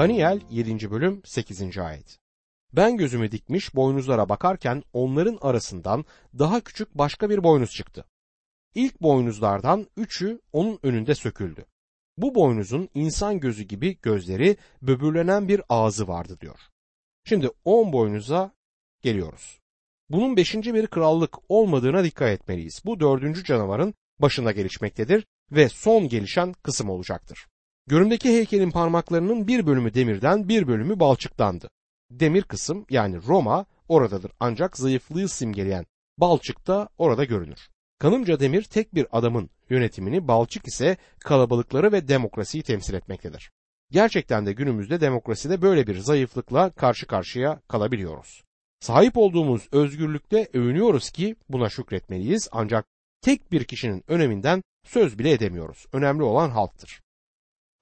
Daniel 7. bölüm 8. ayet. Ben gözümü dikmiş boynuzlara bakarken onların arasından daha küçük başka bir boynuz çıktı. İlk boynuzlardan üçü onun önünde söküldü. Bu boynuzun insan gözü gibi gözleri, böbürlenen bir ağzı vardı diyor. Şimdi on boynuza geliyoruz. Bunun beşinci bir krallık olmadığına dikkat etmeliyiz. Bu dördüncü canavarın başında gelişmektedir ve son gelişen kısım olacaktır. Görümdeki heykelin parmaklarının bir bölümü demirden bir bölümü balçıktandı. Demir kısım yani Roma oradadır ancak zayıflığı simgeleyen balçık da orada görünür. Kanımca demir tek bir adamın yönetimini, balçık ise kalabalıkları ve demokrasiyi temsil etmektedir. Gerçekten de günümüzde demokraside böyle bir zayıflıkla karşı karşıya kalabiliyoruz. Sahip olduğumuz özgürlükte övünüyoruz ki buna şükretmeliyiz ancak tek bir kişinin öneminden söz bile edemiyoruz. Önemli olan halktır.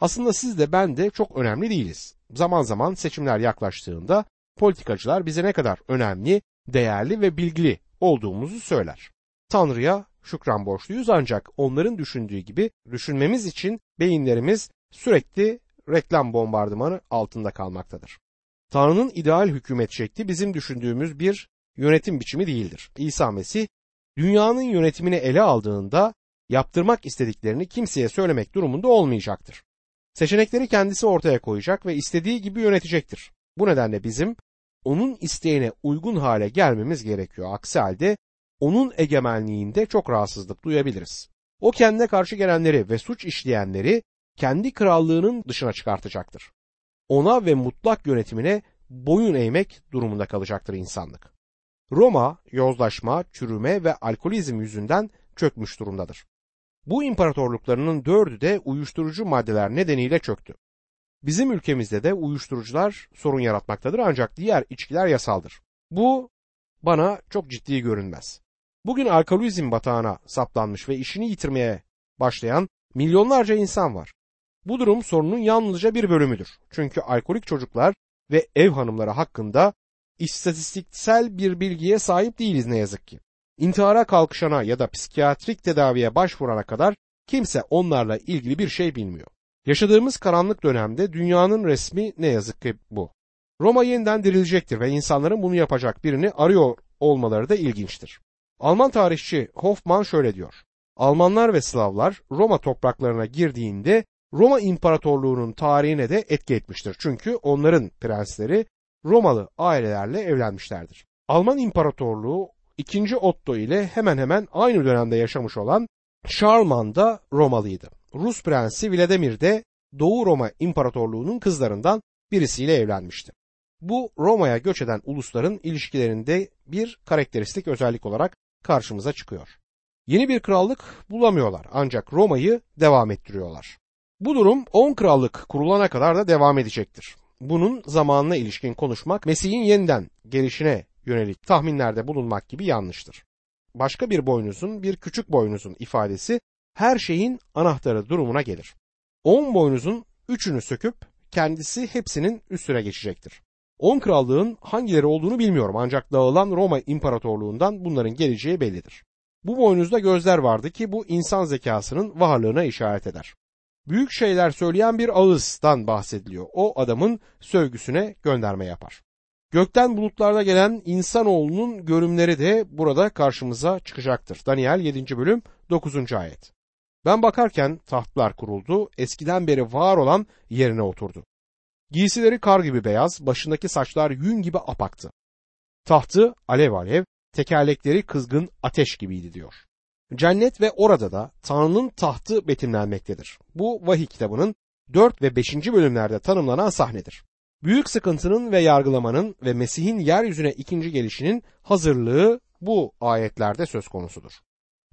Aslında siz de ben de çok önemli değiliz. Zaman zaman seçimler yaklaştığında politikacılar bize ne kadar önemli, değerli ve bilgili olduğumuzu söyler. Tanrı'ya şükran borçluyuz ancak onların düşündüğü gibi düşünmemiz için beyinlerimiz sürekli reklam bombardımanı altında kalmaktadır. Tanrı'nın ideal hükümet şekli bizim düşündüğümüz bir yönetim biçimi değildir. İsa Mesih dünyanın yönetimini ele aldığında yaptırmak istediklerini kimseye söylemek durumunda olmayacaktır. Seçenekleri kendisi ortaya koyacak ve istediği gibi yönetecektir. Bu nedenle bizim onun isteğine uygun hale gelmemiz gerekiyor. Aksi halde onun egemenliğinde çok rahatsızlık duyabiliriz. O kendine karşı gelenleri ve suç işleyenleri kendi krallığının dışına çıkartacaktır. Ona ve mutlak yönetimine boyun eğmek durumunda kalacaktır insanlık. Roma yozlaşma, çürüme ve alkolizm yüzünden çökmüş durumdadır. Bu imparatorluklarının dördü de uyuşturucu maddeler nedeniyle çöktü. Bizim ülkemizde de uyuşturucular sorun yaratmaktadır ancak diğer içkiler yasaldır. Bu bana çok ciddi görünmez. Bugün alkolizm batağına saplanmış ve işini yitirmeye başlayan milyonlarca insan var. Bu durum sorunun yalnızca bir bölümüdür. Çünkü alkolik çocuklar ve ev hanımları hakkında istatistiksel bir bilgiye sahip değiliz ne yazık ki. İntihara kalkışana ya da psikiyatrik tedaviye başvurana kadar kimse onlarla ilgili bir şey bilmiyor. Yaşadığımız karanlık dönemde dünyanın resmi ne yazık ki bu. Roma yeniden dirilecektir ve insanların bunu yapacak birini arıyor olmaları da ilginçtir. Alman tarihçi Hoffman şöyle diyor. Almanlar ve Slavlar Roma topraklarına girdiğinde Roma İmparatorluğu'nun tarihine de etki etmiştir. Çünkü onların prensleri Romalı ailelerle evlenmişlerdir. Alman İmparatorluğu 2. Otto ile hemen hemen aynı dönemde yaşamış olan Şarlman da Romalıydı. Rus prensi Vladimir de Doğu Roma İmparatorluğu'nun kızlarından birisiyle evlenmişti. Bu Roma'ya göç eden ulusların ilişkilerinde bir karakteristik özellik olarak karşımıza çıkıyor. Yeni bir krallık bulamıyorlar ancak Roma'yı devam ettiriyorlar. Bu durum 10 krallık kurulana kadar da devam edecektir. Bunun zamanına ilişkin konuşmak Mesih'in yeniden gelişine yönelik tahminlerde bulunmak gibi yanlıştır. Başka bir boynuzun bir küçük boynuzun ifadesi her şeyin anahtarı durumuna gelir. 10 boynuzun üçünü söküp kendisi hepsinin üstüne geçecektir. 10 krallığın hangileri olduğunu bilmiyorum ancak dağılan Roma İmparatorluğundan bunların geleceği bellidir. Bu boynuzda gözler vardı ki bu insan zekasının varlığına işaret eder. Büyük şeyler söyleyen bir ağızdan bahsediliyor. O adamın sövgüsüne gönderme yapar. Gökten bulutlarda gelen insanoğlunun görümleri de burada karşımıza çıkacaktır. Daniel 7. bölüm 9. ayet. Ben bakarken tahtlar kuruldu, eskiden beri var olan yerine oturdu. Giysileri kar gibi beyaz, başındaki saçlar yün gibi apaktı. Tahtı alev alev, tekerlekleri kızgın ateş gibiydi diyor. Cennet ve orada da Tanrı'nın tahtı betimlenmektedir. Bu vahiy kitabının 4 ve 5. bölümlerde tanımlanan sahnedir. Büyük sıkıntının ve yargılamanın ve Mesih'in yeryüzüne ikinci gelişinin hazırlığı bu ayetlerde söz konusudur.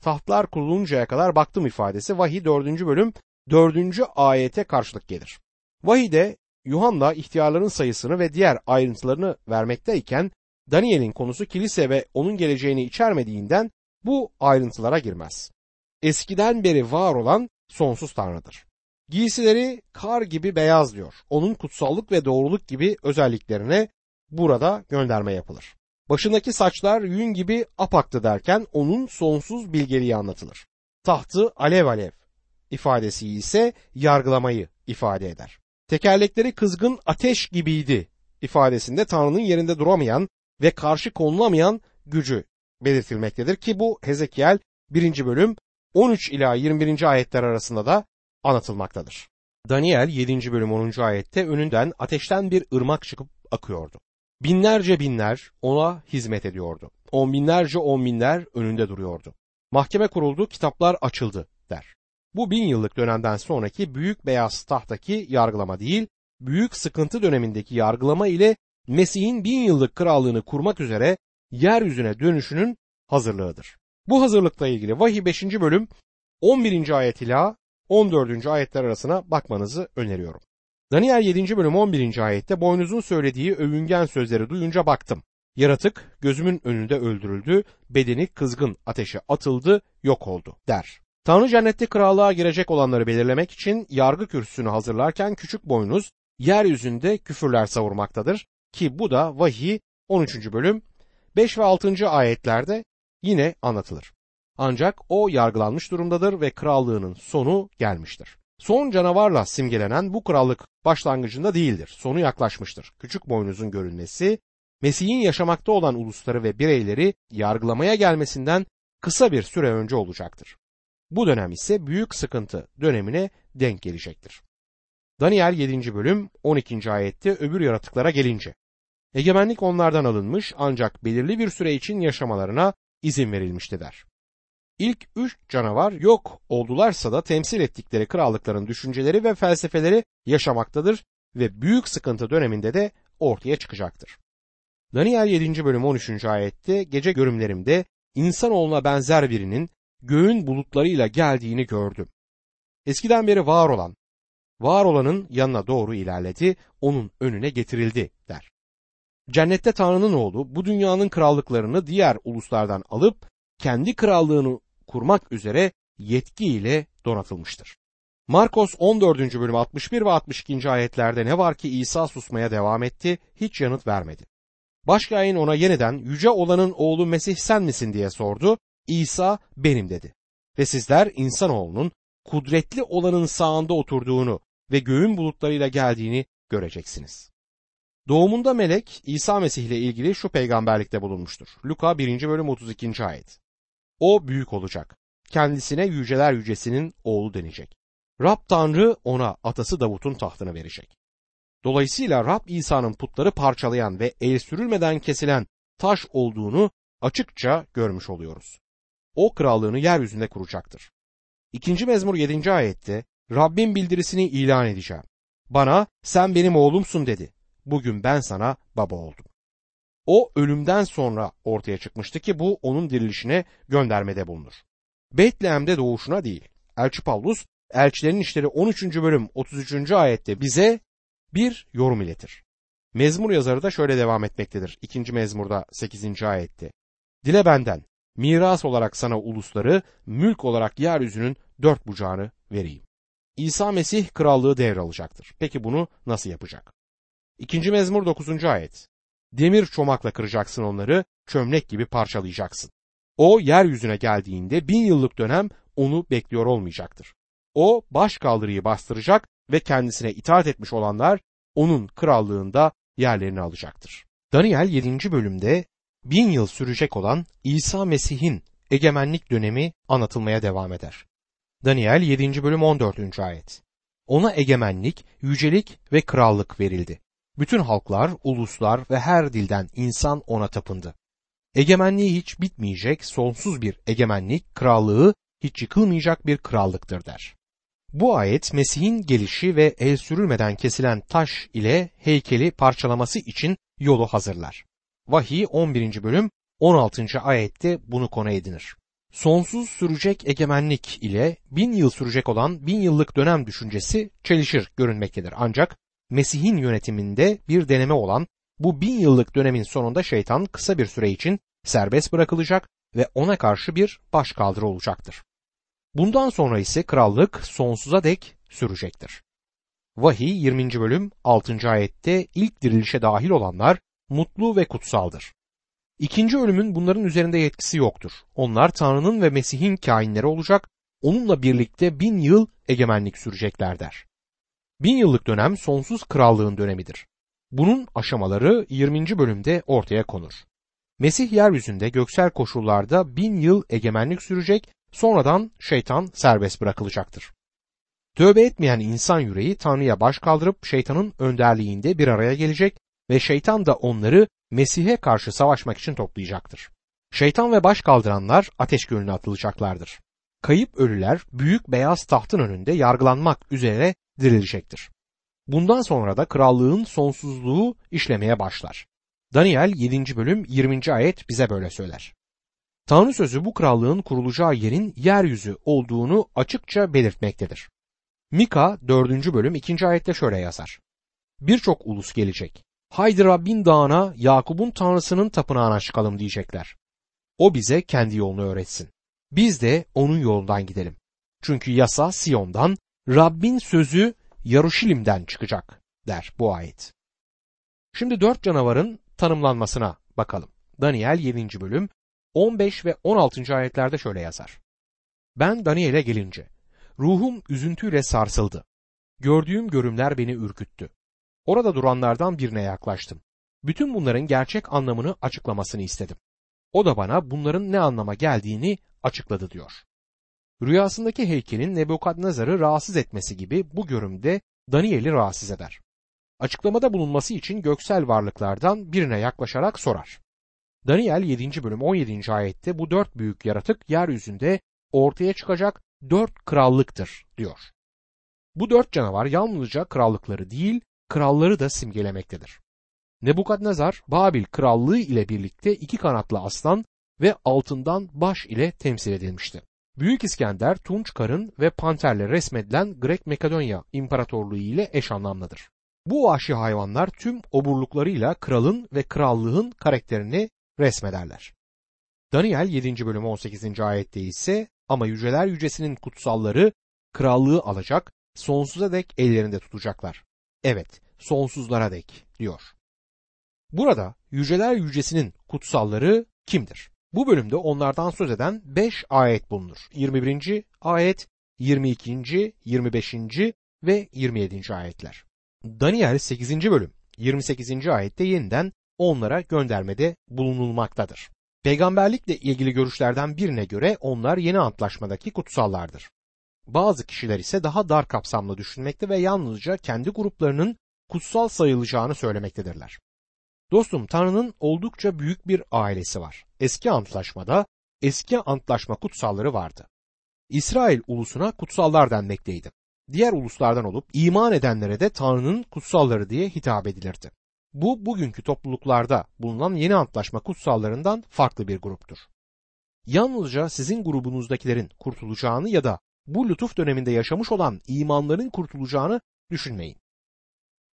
Tahtlar kuruluncaya kadar baktım ifadesi vahiy 4. bölüm 4. ayete karşılık gelir. Vahide Yuhanna ihtiyarların sayısını ve diğer ayrıntılarını vermekteyken Daniel'in konusu kilise ve onun geleceğini içermediğinden bu ayrıntılara girmez. Eskiden beri var olan sonsuz Tanrı'dır. Giysileri kar gibi beyaz diyor. Onun kutsallık ve doğruluk gibi özelliklerine burada gönderme yapılır. Başındaki saçlar yün gibi apaktı derken onun sonsuz bilgeliği anlatılır. Tahtı alev alev ifadesi ise yargılamayı ifade eder. Tekerlekleri kızgın ateş gibiydi ifadesinde Tanrı'nın yerinde duramayan ve karşı konulamayan gücü belirtilmektedir ki bu Hezekiel 1. bölüm 13 ila 21. ayetler arasında da anlatılmaktadır. Daniel 7. bölüm 10. ayette önünden ateşten bir ırmak çıkıp akıyordu. Binlerce binler ona hizmet ediyordu. On binlerce on binler önünde duruyordu. Mahkeme kuruldu, kitaplar açıldı der. Bu bin yıllık dönemden sonraki büyük beyaz tahtaki yargılama değil, büyük sıkıntı dönemindeki yargılama ile Mesih'in bin yıllık krallığını kurmak üzere yeryüzüne dönüşünün hazırlığıdır. Bu hazırlıkla ilgili vahiy 5. bölüm 11. ayet ila 14. ayetler arasına bakmanızı öneriyorum. Daniel 7. bölüm 11. ayette boynuzun söylediği övüngen sözleri duyunca baktım. Yaratık gözümün önünde öldürüldü, bedeni kızgın ateşe atıldı, yok oldu der. Tanrı cennette krallığa girecek olanları belirlemek için yargı kürsüsünü hazırlarken küçük boynuz yeryüzünde küfürler savurmaktadır ki bu da vahiy 13. bölüm 5 ve 6. ayetlerde yine anlatılır. Ancak o yargılanmış durumdadır ve krallığının sonu gelmiştir. Son canavarla simgelenen bu krallık başlangıcında değildir. Sonu yaklaşmıştır. Küçük boynuzun görülmesi Mesih'in yaşamakta olan ulusları ve bireyleri yargılamaya gelmesinden kısa bir süre önce olacaktır. Bu dönem ise büyük sıkıntı dönemine denk gelecektir. Daniel 7. bölüm 12. ayette öbür yaratıklara gelince Egemenlik onlardan alınmış ancak belirli bir süre için yaşamalarına izin verilmişti der. İlk üç canavar yok oldularsa da temsil ettikleri krallıkların düşünceleri ve felsefeleri yaşamaktadır ve büyük sıkıntı döneminde de ortaya çıkacaktır. Daniel 7. bölüm 13. ayette gece görümlerimde insanoğluna benzer birinin göğün bulutlarıyla geldiğini gördüm. Eskiden beri var olan, var olanın yanına doğru ilerledi, onun önüne getirildi der. Cennette Tanrı'nın oğlu bu dünyanın krallıklarını diğer uluslardan alıp kendi krallığını kurmak üzere yetkiyle donatılmıştır. Markos 14. bölüm 61 ve 62. ayetlerde ne var ki İsa susmaya devam etti, hiç yanıt vermedi. Başkain ona yeniden yüce olanın oğlu Mesih sen misin diye sordu. İsa benim dedi. Ve sizler insanoğlunun kudretli olanın sağında oturduğunu ve göğün bulutlarıyla geldiğini göreceksiniz. Doğumunda melek İsa Mesih ile ilgili şu peygamberlikte bulunmuştur. Luka 1. bölüm 32. ayet. O büyük olacak. Kendisine yüceler yücesinin oğlu denecek. Rab Tanrı ona atası Davut'un tahtını verecek. Dolayısıyla Rab İsa'nın putları parçalayan ve el sürülmeden kesilen taş olduğunu açıkça görmüş oluyoruz. O krallığını yeryüzünde kuracaktır. İkinci mezmur 7. ayette Rabbin bildirisini ilan edeceğim. Bana sen benim oğlumsun dedi. Bugün ben sana baba oldum. O ölümden sonra ortaya çıkmıştı ki bu onun dirilişine göndermede bulunur. Betlehem'de doğuşuna değil. Elçi Pavlus Elçilerin İşleri 13. bölüm 33. ayette bize bir yorum iletir. Mezmur yazarı da şöyle devam etmektedir. 2. mezmurda 8. ayette. Dile benden, miras olarak sana ulusları, mülk olarak yeryüzünün dört bucağını vereyim. İsa Mesih krallığı devralacaktır. Peki bunu nasıl yapacak? 2. mezmur 9. ayet. Demir çomakla kıracaksın onları, çömlek gibi parçalayacaksın. O yeryüzüne geldiğinde bin yıllık dönem onu bekliyor olmayacaktır. O baş kaldırıyı bastıracak ve kendisine itaat etmiş olanlar onun krallığında yerlerini alacaktır. Daniel 7. bölümde bin yıl sürecek olan İsa Mesih'in egemenlik dönemi anlatılmaya devam eder. Daniel 7. bölüm 14. ayet. Ona egemenlik, yücelik ve krallık verildi. Bütün halklar, uluslar ve her dilden insan ona tapındı. Egemenliği hiç bitmeyecek, sonsuz bir egemenlik, krallığı hiç yıkılmayacak bir krallıktır der. Bu ayet Mesih'in gelişi ve el sürülmeden kesilen taş ile heykeli parçalaması için yolu hazırlar. Vahiy 11. bölüm 16. ayette bunu konu edinir. Sonsuz sürecek egemenlik ile bin yıl sürecek olan bin yıllık dönem düşüncesi çelişir görünmektedir. Ancak Mesih'in yönetiminde bir deneme olan bu bin yıllık dönemin sonunda şeytan kısa bir süre için serbest bırakılacak ve ona karşı bir başkaldırı olacaktır. Bundan sonra ise krallık sonsuza dek sürecektir. Vahiy 20. bölüm 6. ayette ilk dirilişe dahil olanlar mutlu ve kutsaldır. İkinci ölümün bunların üzerinde yetkisi yoktur. Onlar Tanrı'nın ve Mesih'in kainleri olacak, onunla birlikte bin yıl egemenlik sürecekler der. Bin yıllık dönem sonsuz krallığın dönemidir. Bunun aşamaları 20. bölümde ortaya konur. Mesih yeryüzünde göksel koşullarda bin yıl egemenlik sürecek, sonradan şeytan serbest bırakılacaktır. Tövbe etmeyen insan yüreği Tanrı'ya baş kaldırıp şeytanın önderliğinde bir araya gelecek ve şeytan da onları Mesih'e karşı savaşmak için toplayacaktır. Şeytan ve baş kaldıranlar ateş gölüne atılacaklardır. Kayıp ölüler büyük beyaz tahtın önünde yargılanmak üzere dirilecektir. Bundan sonra da krallığın sonsuzluğu işlemeye başlar. Daniel 7. bölüm 20. ayet bize böyle söyler. Tanrı sözü bu krallığın kurulacağı yerin yeryüzü olduğunu açıkça belirtmektedir. Mika 4. bölüm 2. ayette şöyle yazar. Birçok ulus gelecek. Haydi Rabbin dağına Yakup'un tanrısının tapınağına çıkalım diyecekler. O bize kendi yolunu öğretsin. Biz de onun yolundan gidelim. Çünkü yasa Siyon'dan, Rabbin sözü Yaruşilim'den çıkacak der bu ayet. Şimdi dört canavarın tanımlanmasına bakalım. Daniel 7. bölüm 15 ve 16. ayetlerde şöyle yazar. Ben Daniel'e gelince ruhum üzüntüyle sarsıldı. Gördüğüm görümler beni ürküttü. Orada duranlardan birine yaklaştım. Bütün bunların gerçek anlamını açıklamasını istedim. O da bana bunların ne anlama geldiğini açıkladı diyor. Rüyasındaki heykelin Nebukadnezar'ı rahatsız etmesi gibi bu görümde Daniel'i rahatsız eder. Açıklamada bulunması için göksel varlıklardan birine yaklaşarak sorar. Daniel 7. bölüm 17. ayette bu dört büyük yaratık yeryüzünde ortaya çıkacak dört krallıktır diyor. Bu dört canavar yalnızca krallıkları değil, kralları da simgelemektedir. Nebukadnezar, Babil krallığı ile birlikte iki kanatlı aslan ve altından baş ile temsil edilmişti. Büyük İskender, Tunç Karın ve Panterle resmedilen Grek Makedonya İmparatorluğu ile eş anlamlıdır. Bu vahşi hayvanlar tüm oburluklarıyla kralın ve krallığın karakterini resmederler. Daniel 7. bölüm 18. ayette ise ama yüceler yücesinin kutsalları krallığı alacak, sonsuza dek ellerinde tutacaklar. Evet, sonsuzlara dek diyor. Burada yüceler yücesinin kutsalları kimdir? Bu bölümde onlardan söz eden 5 ayet bulunur. 21. ayet, 22. 25. ve 27. ayetler. Daniel 8. bölüm 28. ayette yeniden onlara göndermede bulunulmaktadır. Peygamberlikle ilgili görüşlerden birine göre onlar yeni antlaşmadaki kutsallardır. Bazı kişiler ise daha dar kapsamlı düşünmekte ve yalnızca kendi gruplarının kutsal sayılacağını söylemektedirler. Dostum Tanrı'nın oldukça büyük bir ailesi var. Eski antlaşmada eski antlaşma kutsalları vardı. İsrail ulusuna kutsallar denmekteydi. Diğer uluslardan olup iman edenlere de Tanrı'nın kutsalları diye hitap edilirdi. Bu bugünkü topluluklarda bulunan yeni antlaşma kutsallarından farklı bir gruptur. Yalnızca sizin grubunuzdakilerin kurtulacağını ya da bu lütuf döneminde yaşamış olan imanların kurtulacağını düşünmeyin.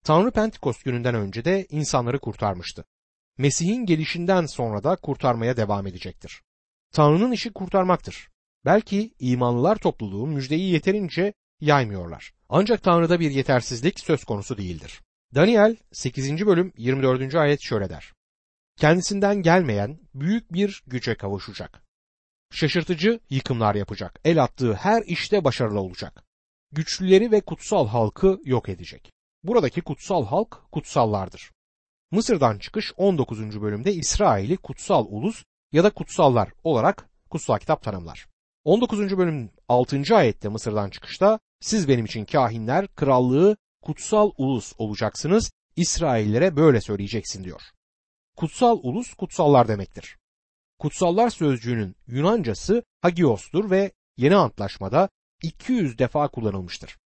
Tanrı Pentekost gününden önce de insanları kurtarmıştı. Mesih'in gelişinden sonra da kurtarmaya devam edecektir. Tanrı'nın işi kurtarmaktır. Belki imanlılar topluluğu müjdeyi yeterince yaymıyorlar. Ancak Tanrı'da bir yetersizlik söz konusu değildir. Daniel 8. bölüm 24. ayet şöyle der. Kendisinden gelmeyen büyük bir güce kavuşacak. Şaşırtıcı yıkımlar yapacak. El attığı her işte başarılı olacak. Güçlüleri ve kutsal halkı yok edecek. Buradaki kutsal halk kutsallardır. Mısır'dan çıkış 19. bölümde İsrail'i kutsal ulus ya da kutsallar olarak kutsal kitap tanımlar. 19. bölüm 6. ayette Mısır'dan çıkışta siz benim için kahinler, krallığı, kutsal ulus olacaksınız. İsraillere böyle söyleyeceksin diyor. Kutsal ulus kutsallar demektir. Kutsallar sözcüğünün Yunancası hagiostur ve yeni antlaşmada 200 defa kullanılmıştır.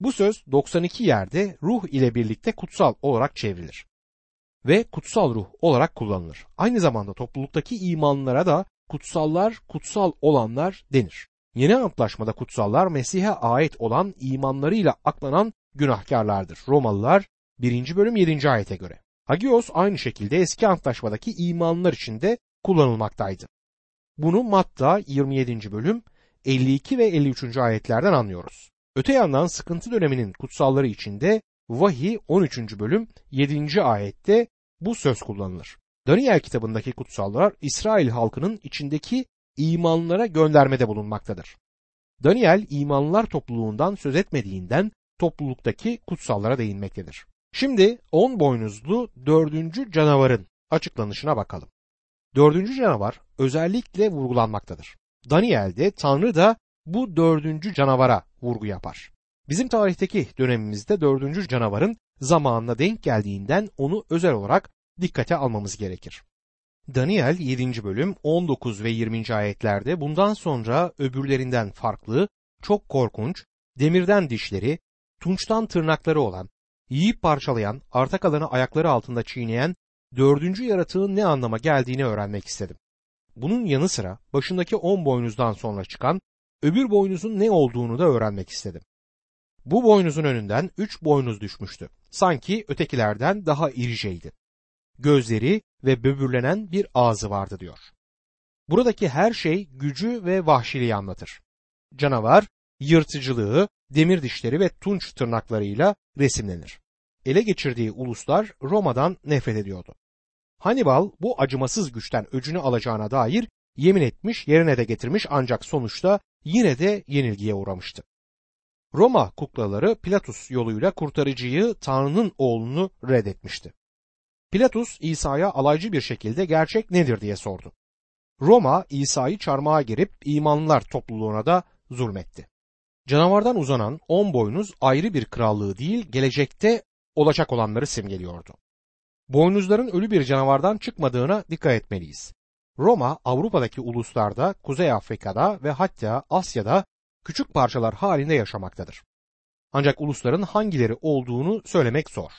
Bu söz 92 yerde ruh ile birlikte kutsal olarak çevrilir ve kutsal ruh olarak kullanılır. Aynı zamanda topluluktaki imanlara da kutsallar, kutsal olanlar denir. Yeni antlaşmada kutsallar Mesih'e ait olan imanlarıyla aklanan günahkarlardır. Romalılar 1. bölüm 7. ayete göre. Hagios aynı şekilde eski antlaşmadaki imanlar için de kullanılmaktaydı. Bunu Matta 27. bölüm 52 ve 53. ayetlerden anlıyoruz. Öte yandan sıkıntı döneminin kutsalları içinde Vahiy 13. bölüm 7. ayette bu söz kullanılır. Daniel kitabındaki kutsallar İsrail halkının içindeki imanlara göndermede bulunmaktadır. Daniel imanlılar topluluğundan söz etmediğinden topluluktaki kutsallara değinmektedir. Şimdi on boynuzlu dördüncü canavarın açıklanışına bakalım. Dördüncü canavar özellikle vurgulanmaktadır. Daniel'de Tanrı da bu dördüncü canavara vurgu yapar. Bizim tarihteki dönemimizde dördüncü canavarın zamanına denk geldiğinden onu özel olarak dikkate almamız gerekir. Daniel 7. bölüm 19 ve 20. ayetlerde bundan sonra öbürlerinden farklı, çok korkunç, demirden dişleri, tunçtan tırnakları olan, yiyip parçalayan, arta kalanı ayakları altında çiğneyen dördüncü yaratığın ne anlama geldiğini öğrenmek istedim. Bunun yanı sıra başındaki on boynuzdan sonra çıkan öbür boynuzun ne olduğunu da öğrenmek istedim. Bu boynuzun önünden üç boynuz düşmüştü. Sanki ötekilerden daha iriceydi. Gözleri ve böbürlenen bir ağzı vardı diyor. Buradaki her şey gücü ve vahşiliği anlatır. Canavar, yırtıcılığı, demir dişleri ve tunç tırnaklarıyla resimlenir. Ele geçirdiği uluslar Roma'dan nefret ediyordu. Hannibal bu acımasız güçten öcünü alacağına dair yemin etmiş, yerine de getirmiş ancak sonuçta yine de yenilgiye uğramıştı. Roma kuklaları Pilatus yoluyla kurtarıcıyı Tanrı'nın oğlunu reddetmişti. Pilatus İsa'ya alaycı bir şekilde gerçek nedir diye sordu. Roma İsa'yı çarmıha gerip imanlılar topluluğuna da zulmetti. Canavardan uzanan on boynuz ayrı bir krallığı değil gelecekte olacak olanları simgeliyordu. Boynuzların ölü bir canavardan çıkmadığına dikkat etmeliyiz. Roma Avrupa'daki uluslarda, Kuzey Afrika'da ve hatta Asya'da küçük parçalar halinde yaşamaktadır. Ancak ulusların hangileri olduğunu söylemek zor.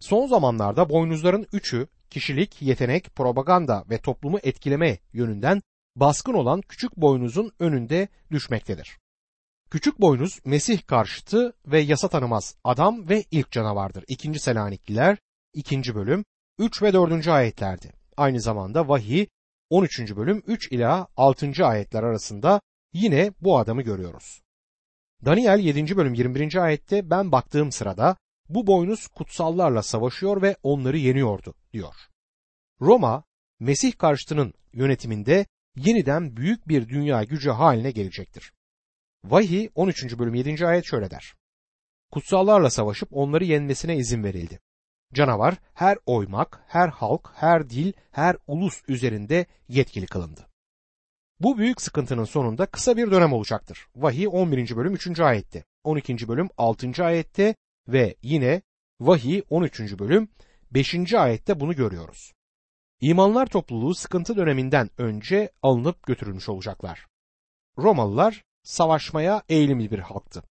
Son zamanlarda boynuzların üçü kişilik, yetenek, propaganda ve toplumu etkileme yönünden baskın olan küçük boynuzun önünde düşmektedir. Küçük boynuz Mesih karşıtı ve yasa tanımaz adam ve ilk canavardır. 2. Selanikliler 2. bölüm 3 ve 4. ayetlerdi. Aynı zamanda vahiy 13. bölüm 3 ila 6. ayetler arasında yine bu adamı görüyoruz. Daniel 7. bölüm 21. ayette ben baktığım sırada bu boynuz kutsallarla savaşıyor ve onları yeniyordu diyor. Roma Mesih karşıtının yönetiminde yeniden büyük bir dünya gücü haline gelecektir. Vahiy 13. bölüm 7. ayet şöyle der. Kutsallarla savaşıp onları yenmesine izin verildi. Canavar her oymak, her halk, her dil, her ulus üzerinde yetkili kılındı. Bu büyük sıkıntının sonunda kısa bir dönem olacaktır. Vahiy 11. bölüm 3. ayette, 12. bölüm 6. ayette ve yine Vahiy 13. bölüm 5. ayette bunu görüyoruz. İmanlar topluluğu sıkıntı döneminden önce alınıp götürülmüş olacaklar. Romalılar savaşmaya eğilimli bir halktı.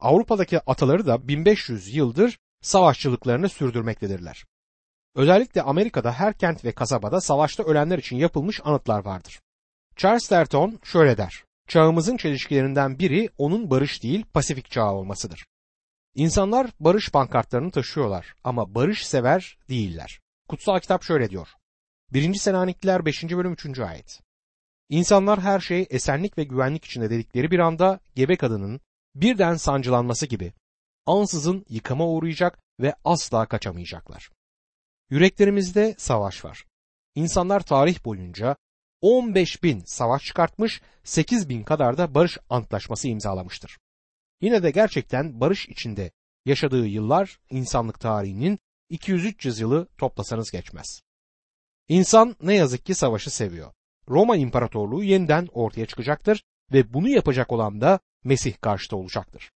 Avrupa'daki ataları da 1500 yıldır savaşçılıklarını sürdürmektedirler. Özellikle Amerika'da her kent ve kasabada savaşta ölenler için yapılmış anıtlar vardır. Charles Terton şöyle der. Çağımızın çelişkilerinden biri onun barış değil pasifik çağı olmasıdır. İnsanlar barış pankartlarını taşıyorlar ama barış sever değiller. Kutsal kitap şöyle diyor. 1. Selanikliler 5. bölüm 3. ayet. İnsanlar her şey esenlik ve güvenlik içinde dedikleri bir anda gebe kadının birden sancılanması gibi ansızın yıkama uğrayacak ve asla kaçamayacaklar. Yüreklerimizde savaş var. İnsanlar tarih boyunca 15 bin savaş çıkartmış, 8 bin kadar da barış antlaşması imzalamıştır. Yine de gerçekten barış içinde yaşadığı yıllar insanlık tarihinin 200-300 yılı toplasanız geçmez. İnsan ne yazık ki savaşı seviyor. Roma İmparatorluğu yeniden ortaya çıkacaktır ve bunu yapacak olan da Mesih karşıtı olacaktır.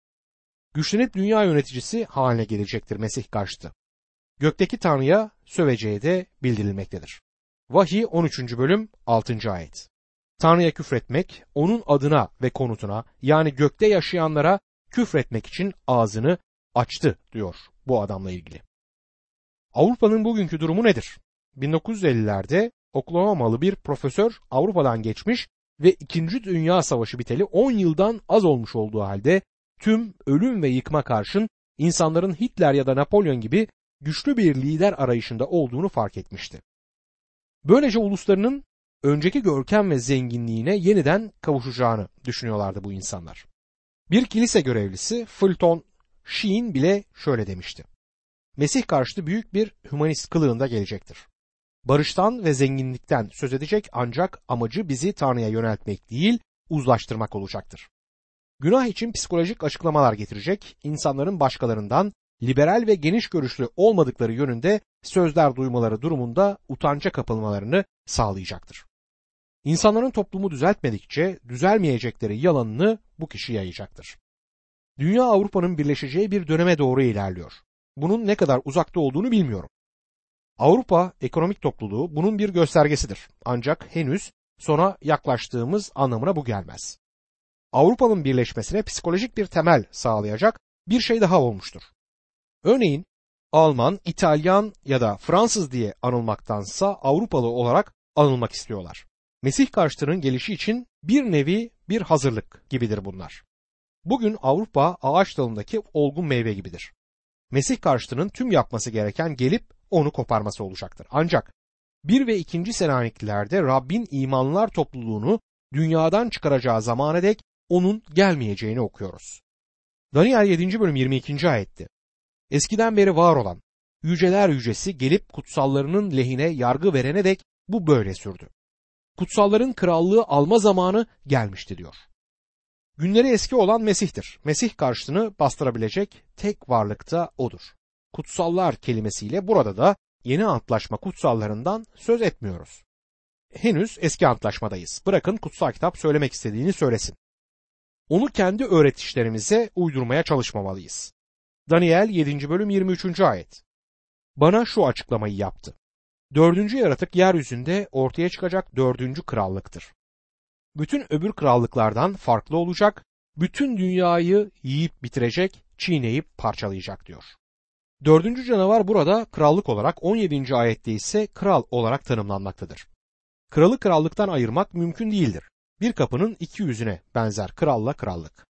Güçlenip dünya yöneticisi haline gelecektir Mesih karşıtı. Gökteki Tanrı'ya söveceği de bildirilmektedir. Vahiy 13. bölüm 6. ayet. Tanrı'ya küfretmek, onun adına ve konutuna yani gökte yaşayanlara küfretmek için ağzını açtı diyor bu adamla ilgili. Avrupa'nın bugünkü durumu nedir? 1950'lerde Oklahoma'lı bir profesör Avrupa'dan geçmiş ve 2. Dünya Savaşı biteli 10 yıldan az olmuş olduğu halde tüm ölüm ve yıkma karşın insanların Hitler ya da Napolyon gibi güçlü bir lider arayışında olduğunu fark etmişti. Böylece uluslarının önceki görkem ve zenginliğine yeniden kavuşacağını düşünüyorlardı bu insanlar. Bir kilise görevlisi Fulton Sheen bile şöyle demişti. Mesih karşıtı büyük bir hümanist kılığında gelecektir. Barıştan ve zenginlikten söz edecek ancak amacı bizi Tanrı'ya yöneltmek değil, uzlaştırmak olacaktır. günah için psikolojik açıklamalar getirecek, insanların başkalarından liberal ve geniş görüşlü olmadıkları yönünde sözler duymaları durumunda utanca kapılmalarını sağlayacaktır. İnsanların toplumu düzeltmedikçe düzelmeyecekleri yalanını bu kişi yayacaktır. Dünya Avrupa'nın birleşeceği bir döneme doğru ilerliyor. Bunun ne kadar uzakta olduğunu bilmiyorum. Avrupa ekonomik topluluğu bunun bir göstergesidir. Ancak henüz sona yaklaştığımız anlamına bu gelmez. Avrupa'nın birleşmesine psikolojik bir temel sağlayacak bir şey daha olmuştur. Örneğin Alman, İtalyan ya da Fransız diye anılmaktansa Avrupalı olarak anılmak istiyorlar. Mesih karşıtının gelişi için bir nevi bir hazırlık gibidir bunlar. Bugün Avrupa ağaç dalındaki olgun meyve gibidir. Mesih karşıtının tüm yapması gereken gelip onu koparması olacaktır. Ancak bir ve ikinci Selaniklilerde Rabbin imanlar topluluğunu dünyadan çıkaracağı zamana dek onun gelmeyeceğini okuyoruz. Daniel 7. bölüm 22. ayetti. Eskiden beri var olan yüceler yücesi gelip kutsallarının lehine yargı verene dek bu böyle sürdü. Kutsalların krallığı alma zamanı gelmişti diyor. Günleri eski olan Mesih'tir. Mesih karşıtını bastırabilecek tek varlık da odur. Kutsallar kelimesiyle burada da yeni antlaşma kutsallarından söz etmiyoruz. Henüz eski antlaşmadayız. Bırakın kutsal kitap söylemek istediğini söylesin. Onu kendi öğretişlerimize uydurmaya çalışmamalıyız. Daniel 7. bölüm 23. ayet. Bana şu açıklamayı yaptı. Dördüncü yaratık yeryüzünde ortaya çıkacak dördüncü krallıktır. Bütün öbür krallıklardan farklı olacak, bütün dünyayı yiyip bitirecek, çiğneyip parçalayacak diyor. Dördüncü canavar burada krallık olarak 17. ayette ise kral olarak tanımlanmaktadır. Kralı krallıktan ayırmak mümkün değildir. Bir kapının iki yüzüne benzer kralla krallık.